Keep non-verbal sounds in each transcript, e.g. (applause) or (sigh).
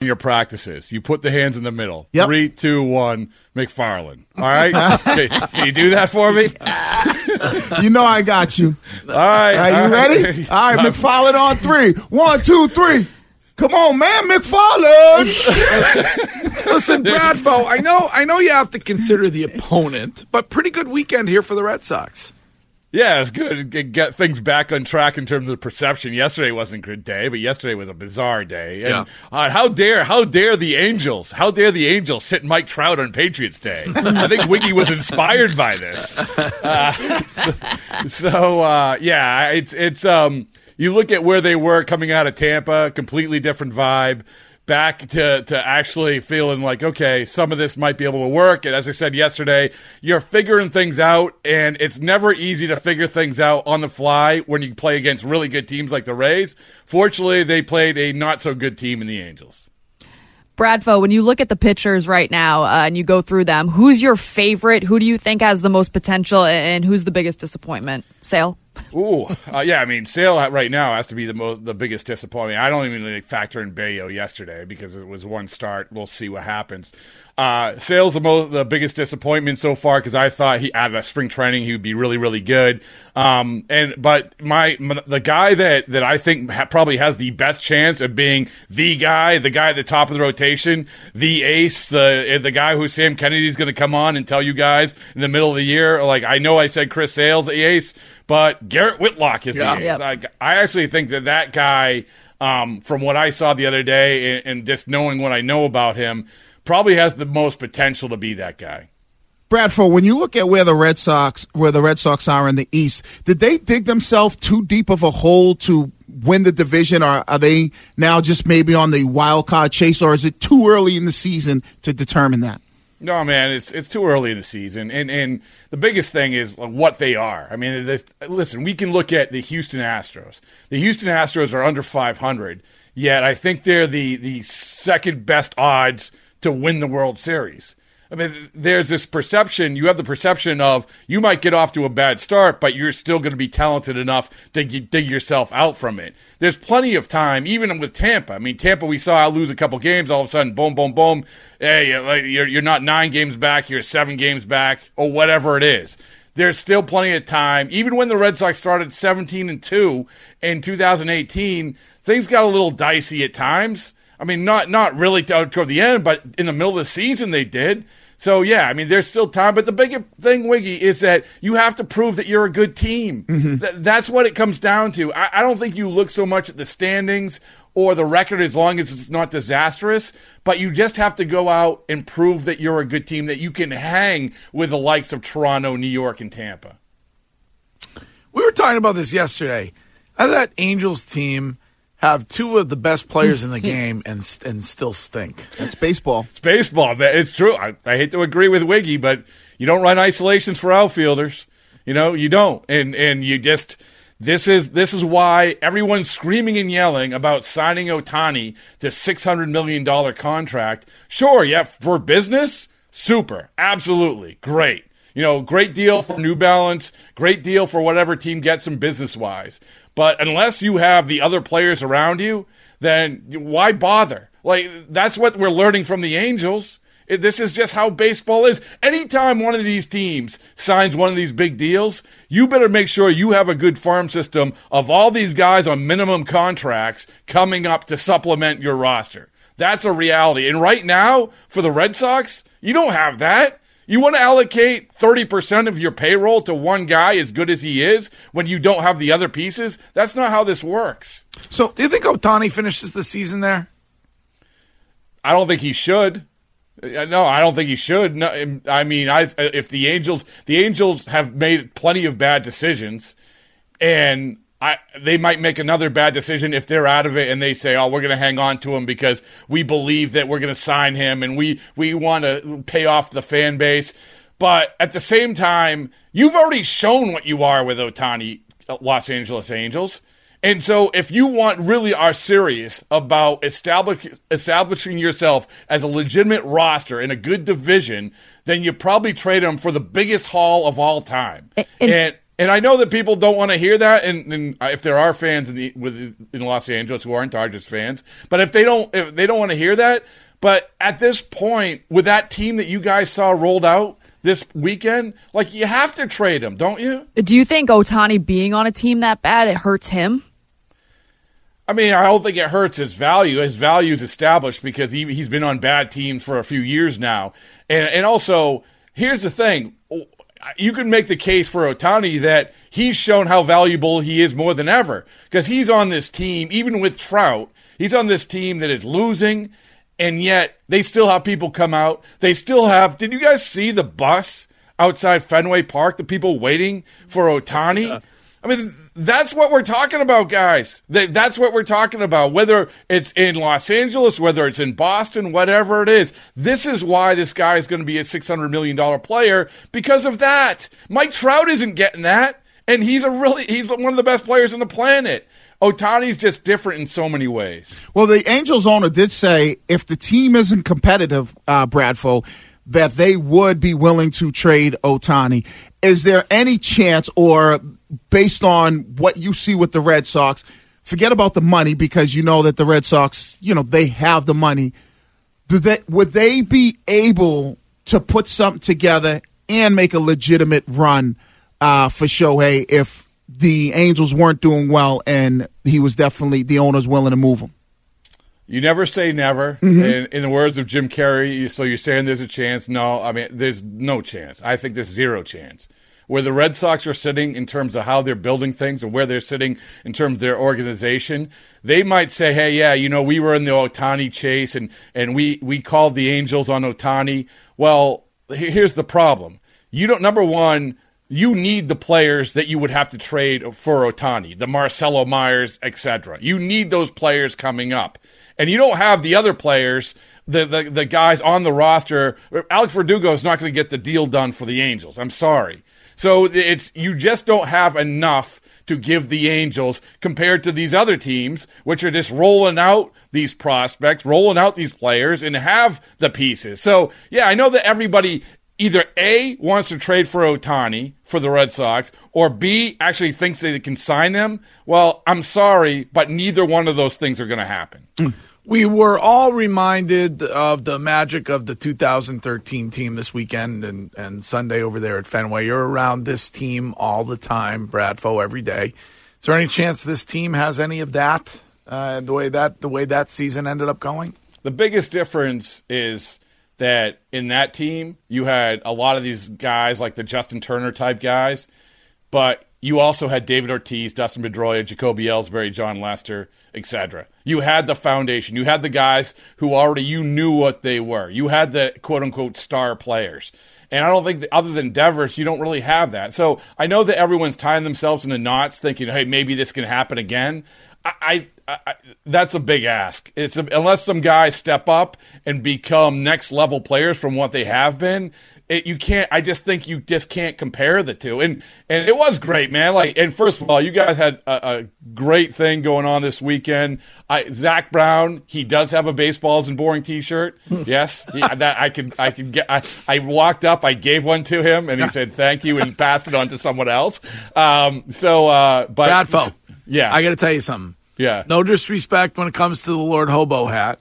your practices. You put the hands in the middle. Yep. Three, two, one, McFarland. All right? (laughs) Okay, Can you do that for me? (laughs) You know I got you. All right. Are you all right. ready? (laughs) All right, McFarland on three. One, two, three. Come on, man, McFarland. Listen, Bradfo, I know I know you have to consider the opponent, but pretty good weekend here for the Red Sox. Yeah, it's good. Get, get things back on track in terms of perception. Yesterday wasn't a good day, but yesterday was a bizarre day. And Yeah. uh, how dare, how dare the Angels? How dare the Angels sit Mike Trout on Patriots Day? I think Wiggy was inspired by this. Uh, (laughs) so, so, uh, yeah, it's it's um. You look at where they were coming out of Tampa, completely different vibe. Back to, to actually feeling like, okay, some of this might be able to work. And as I said yesterday, you're figuring things out, and it's never easy to figure things out on the fly when you play against really good teams like the Rays. Fortunately, they played a not so good team in the Angels. Bradfo, when you look at the pitchers right now uh, and you go through them, who's your favorite? Who do you think has the most potential, and who's the biggest disappointment? Sale. Ooh, uh, yeah. I mean, Sale right now has to be the most, the biggest disappointment. I don't even really factor in Bello yesterday because it was one start. We'll see what happens. Uh, Sale's the most, the biggest disappointment so far because I thought he out of spring training he would be really, really good. Um, and but my, my the guy that that I think ha- probably has the best chance of being the guy, the guy at the top of the rotation, the ace, the the guy who Sam Kennedy's going to come on and tell you guys in the middle of the year. Like I know I said Chris Sale's the ace, but Garrett Whitlock is Yeah. the ace. Yep. I, I actually think that that guy, um, from what I saw the other day and, and just knowing what I know about him, probably has the most potential to be that guy. Bradford, when you look at where the Red Sox, where the Red Sox are in the East, did they dig themselves too deep of a hole to win the division, or are they now just maybe on the wild card chase, or is it too early in the season to determine that? No, man, it's it's too early in the season, and and the biggest thing is what they are. I mean, this, listen, we can look at the Houston Astros. The Houston Astros are under 500, yet I think they're the the second best odds to win the World Series. I mean, there's this perception. You have the perception of you might get off to a bad start, but you're still going to be talented enough to dig yourself out from it. There's plenty of time, even with Tampa. I mean, Tampa, we saw lose a couple games. All of a sudden, boom, boom, boom. Hey, you're, you're not nine games back. You're seven games back, or whatever it is. There's still plenty of time. Even when the Red Sox started 17 and two in 2018, things got a little dicey at times. I mean, not not really toward the end, but in the middle of the season they did. So yeah, I mean, there's still time. But the big thing, Wiggy, is that you have to prove that you're a good team. Mm-hmm. Th- that's what it comes down to. I-, I don't think you look so much at the standings or the record as long as it's not disastrous, but you just have to go out and prove that you're a good team that you can hang with the likes of Toronto, New York, and Tampa. We were talking about this yesterday. How that Angels team have two of the best players in the (laughs) game and and still stink. That's baseball. It's baseball. It's true. I, I hate to agree with Wiggy, but you don't run isolations for outfielders. You know, you don't. And and you just this is this is why everyone's screaming and yelling about signing Ohtani to six hundred million dollar contract. Sure, yeah, for business, super, absolutely, great. You know, great deal for New Balance, great deal for whatever team gets him business wise. But unless you have the other players around you, then why bother? Like that's what we're learning from the Angels. This is just how baseball is. Anytime one of these teams signs one of these big deals, you better make sure you have a good farm system of all these guys on minimum contracts coming up to supplement your roster. That's a reality. And right now, for the Red Sox, you don't have that. You want to allocate 30% of your payroll to one guy as good as he is when you don't have the other pieces? That's not how this works. So Do you think Ohtani finishes the season there? I don't think he should. Uh, No, I don't think he should. No, I mean, I if the Angels, the Angels have made plenty of bad decisions, and I they might make another bad decision if they're out of it and they say, "Oh, we're going to hang on to him because we believe that we're going to sign him and we we want to pay off the fan base." But at the same time, you've already shown what you are with Ohtani, uh, Los Angeles Angels. And so, if you want really are serious about establish, establishing yourself as a legitimate roster in a good division, then you probably trade him for the biggest haul of all time. And- and And I know that people don't want to hear that, and, and if there are fans in the with in Los Angeles who aren't Dodgers fans, but if they don't if they don't want to hear that, but at this point with that team that you guys saw rolled out this weekend, like you have to trade him, don't you? Do you think Ohtani being on a team that bad it hurts him? I mean, I don't think it hurts his value. His value is established because he he's been on bad teams for a few years now, and and also here's the thing: you can make the case for Ohtani that he's shown how valuable he is more than ever because he's on this team, even with Trout, he's on this team that is losing, and yet they still have people come out. They still have. Did you guys see the bus outside Fenway Park? The people waiting for Ohtani. I mean, that's what we're talking about, guys. That's what we're talking about. Whether it's in Los Angeles, whether it's in Boston, whatever it is, this is why this guy is going to be a $600 million player because of that. Mike Trout isn't getting that. And he's a really, he's one of the best players on the planet. Ohtani's just different in so many ways. Well, the Angels owner did say if the team isn't competitive, uh, Bradfo, that they would be willing to trade Ohtani. Is there any chance or based on what you see with the Red Sox, forget about the money because you know that the Red Sox, you know, they have the money. Do they would they be able to put something together and make a legitimate run uh, for Shohei if the Angels weren't doing well and he was definitely the owner's willing to move him? You never say never. Mm-hmm. In, in, the words of Jim Carrey, so you're saying there's a chance? No, I mean there's no chance. I think there's zero chance where the Red Sox are sitting in terms of how they're building things and where they're sitting in terms of their organization, they might say, "Hey, yeah, you know, we were in the Ohtani chase and and we we called the Angels on Ohtani." Well, here's the problem: you don't. Number one, you need the players that you would have to trade for Ohtani, the Marcelo Myers, etc. You need those players coming up, and you don't have the other players the, the, the guys on the roster. Alex Verdugo is not going to get the deal done for the Angels. I'm sorry. So it's you just don't have enough to give the Angels compared to these other teams, which are just rolling out these prospects, rolling out these players, and have the pieces. So, yeah, I know that everybody either A wants to trade for Ohtani for the Red Sox, or B actually thinks they can sign him. Well, I'm sorry, but neither one of those things are going to happen. Hmm. We were all reminded of the magic of the 2013 team this weekend and, and Sunday over there at Fenway. You're around this team all the time, Bradfo, every day. Is there any chance this team has any of that? Uh, the way that the way that season ended up going. The biggest difference is that in that team you had a lot of these guys like the Justin Turner type guys, but you also had David Ortiz, Dustin Pedroia, Jacoby Ellsbury, Jon Lester, etc. You had the foundation. You had the guys who already you knew what they were. You had the quote unquote star players. And I don't think, that, other than Devers, you don't really have that. So I know that everyone's tying themselves into knots, thinking, "Hey, maybe this can happen again." I, I, I that's a big ask. It's a, unless some guys step up and become next level players from what they have been it, you can't. I just think you just can't compare the two. And and it was great, man. Like, and first of all, you guys had a, a great thing going on this weekend. I, Zac Brown, he does have a baseballs and boring T-shirt. (laughs) yes, he, that I can I can get. I, I walked up, I gave one to him, and he (laughs) said thank you, and passed it on to someone else. Um, so, uh, but Bradfo, yeah, I got to tell you something. Yeah, no disrespect when it comes to the Lord Hobo hat.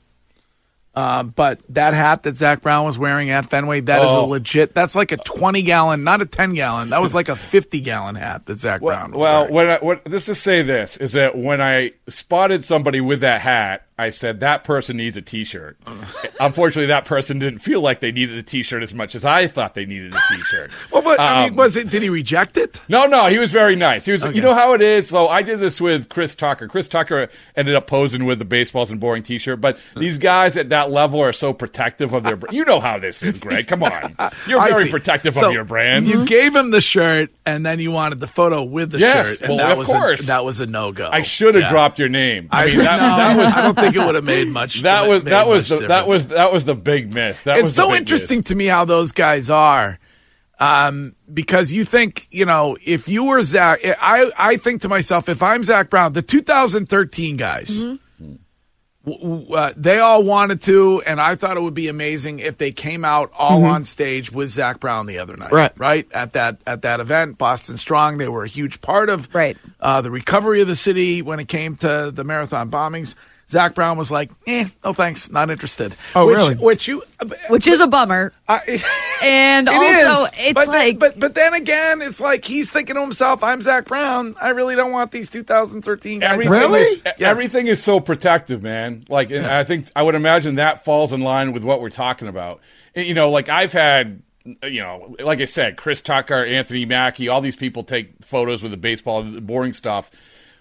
Uh, but that hat that Zac Brown was wearing at Fenway, that oh. is a oh. legit. That's like a twenty gallon, not a ten gallon. That was like a fifty gallon hat that Zach well, Brown. well, when I, what, just to say this is that when I spotted somebody with that hat, I said that person needs a T-shirt. Unfortunately, that person didn't feel like they needed a T-shirt as much as I thought they needed a T-shirt. (laughs) well, but um, I mean, um, was it? Did he reject it? No, no. He was very nice. He was. Okay. You know how it is. So I did this with Chris Tucker. Chris Tucker ended up posing with the baseballs and boring T-shirt. But (laughs) these guys at that level are so protective of their. you know how this is, Greg. Come on, (laughs) you're very protective so of your brand. You mm-hmm. gave him the shirt, and then you wanted the photo with the yes, shirt. And well, that of was course, a, that was a no go. I should have yeah. dropped your name. I, mean, that, no, that was. I don't think it would have made much much. That was that was the, that was that was the big miss. That it's so interesting miss. to me how those guys are, um, because you think you know if you were Zac, I I think to myself if I'm Zac Brown, the 2013 guys. Mm-hmm. uh, they all wanted to, and I thought it would be amazing if they came out all on stage with Zac Brown the other night. Right. right at that at that event, Boston Strong. They were a huge part of Right. uh, the recovery of the city when it came to the marathon bombings. Zac Brown was like, "Eh, no thanks, not interested." Oh, which, really? Which you, which is a bummer. I, (laughs) And It also, is, it's but like then, but but then again, it's like he's thinking to himself, "I'm Zac Brown. I really don't want these 2013 guys." Everything Really? is, Yes. everything is so protective, man. Like, and I think I would imagine that falls in line with what we're talking about. You know, like I've had, you know, like I said, Chris Tucker, Anthony Mackie, all these people take photos with the baseball, the boring stuff.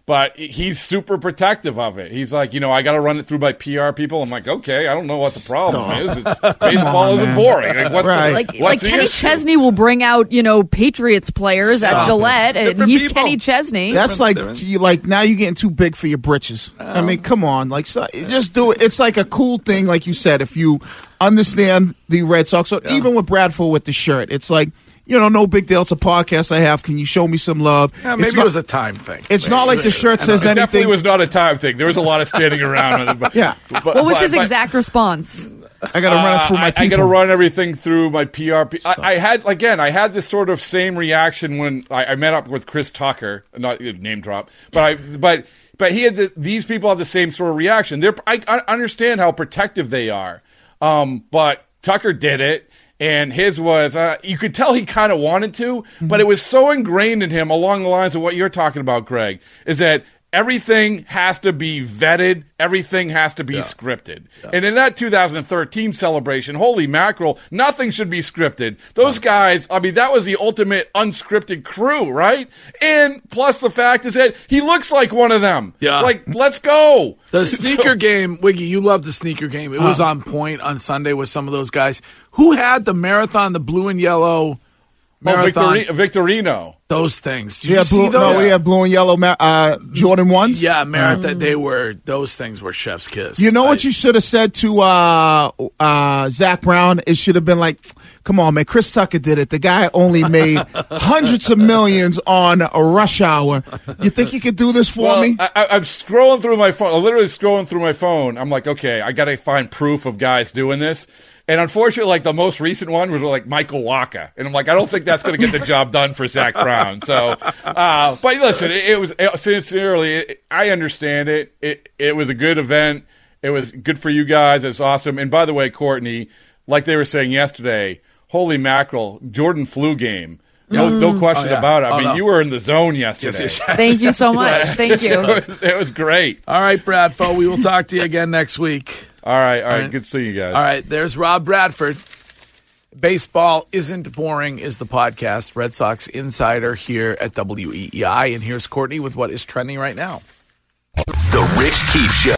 But he's super protective of it. He's like, you know, I got to run it through my PR people. I'm like, okay, I don't know what the problem is. It's, (laughs) baseball on, isn't man. boring. Like, what's Right. the, like what's like the Kenny issue? Chesney will bring out you know Patriots players at Stop it. Gillette, and Different he's people. Kenny Chesney. That's like you like now you're getting too big for your britches. I mean, oh. come on, like so, just do it. It's like a cool thing, like you said. If you understand the Red Sox, so even with Bradford with the shirt, it's like you know, no big deal. It's a podcast I have. Can you show me some love? Yeah, maybe it's it was a time thing. It's not like the shirt says anything. It definitely was not a time thing. There was a lot of standing around. but- (laughs) Yeah. but- what was but- his but- exact response? I got to run it through Uh, my I, people. I got to run everything through my PRP. I, I had again. I had this sort of same reaction when I, I met up with Chris Tucker. Not name drop, but I but but he had the, these people have the same sort of reaction. They're I, I understand how protective they are, um, but Tucker did it. And his was, uh, you could tell he kind of wanted to, but it was so ingrained in him along the lines of what you're talking about, Greg, is that everything has to be vetted, everything has to be scripted. And in that 2013 celebration, holy mackerel, nothing should be scripted. Those guys, I mean, that was the ultimate unscripted crew, right? And plus the fact is that he looks like one of them. Yeah. Like, let's go. The (laughs) sneaker game, Wiggy, you love the sneaker game. It was on point on Sunday with some of those guys. Who had the marathon, the blue and yellow marathon? Victori- Victorino. those things. Did yeah, you see blue, those? no, we have blue and yellow uh, Jordan ones. Yeah, marathon. They were those things were chef's kiss. You know I- what you should have said to uh, uh, Zac Brown? It should have been like, "Come on, man, Chris Tucker did it. The guy only made (laughs) hundreds of millions on a rush hour. You think you could do this for Well, me?" I, I, I'm scrolling through my phone. I'm literally scrolling through my phone. I'm like, okay, I got to find proof of guys doing this. And unfortunately, like the most recent one was like Michael Wacha, and I'm like, I don't think that's going to get the job done for Zac Brown. So, uh, but listen, it, it was it, sincerely, it, I understand it. It it was a good event. It was good for you guys. It's awesome. And by the way, Courtney, like they were saying yesterday, holy mackerel, Jordan flu game. No, no question Oh, yeah. about it. I Oh, mean, no. you were in the zone yesterday. Yes, yes. Thank you so (laughs) much. Thank it, you. was, it was great. All right, Bradfo. We will talk to you again next week. All right, all right. right. Good seeing you guys. All right, there's Rob Bradford. Baseball isn't boring is the podcast. Red Sox insider here at WEEI, and here's Courtney with what is trending right now. The Rich Keefe Show.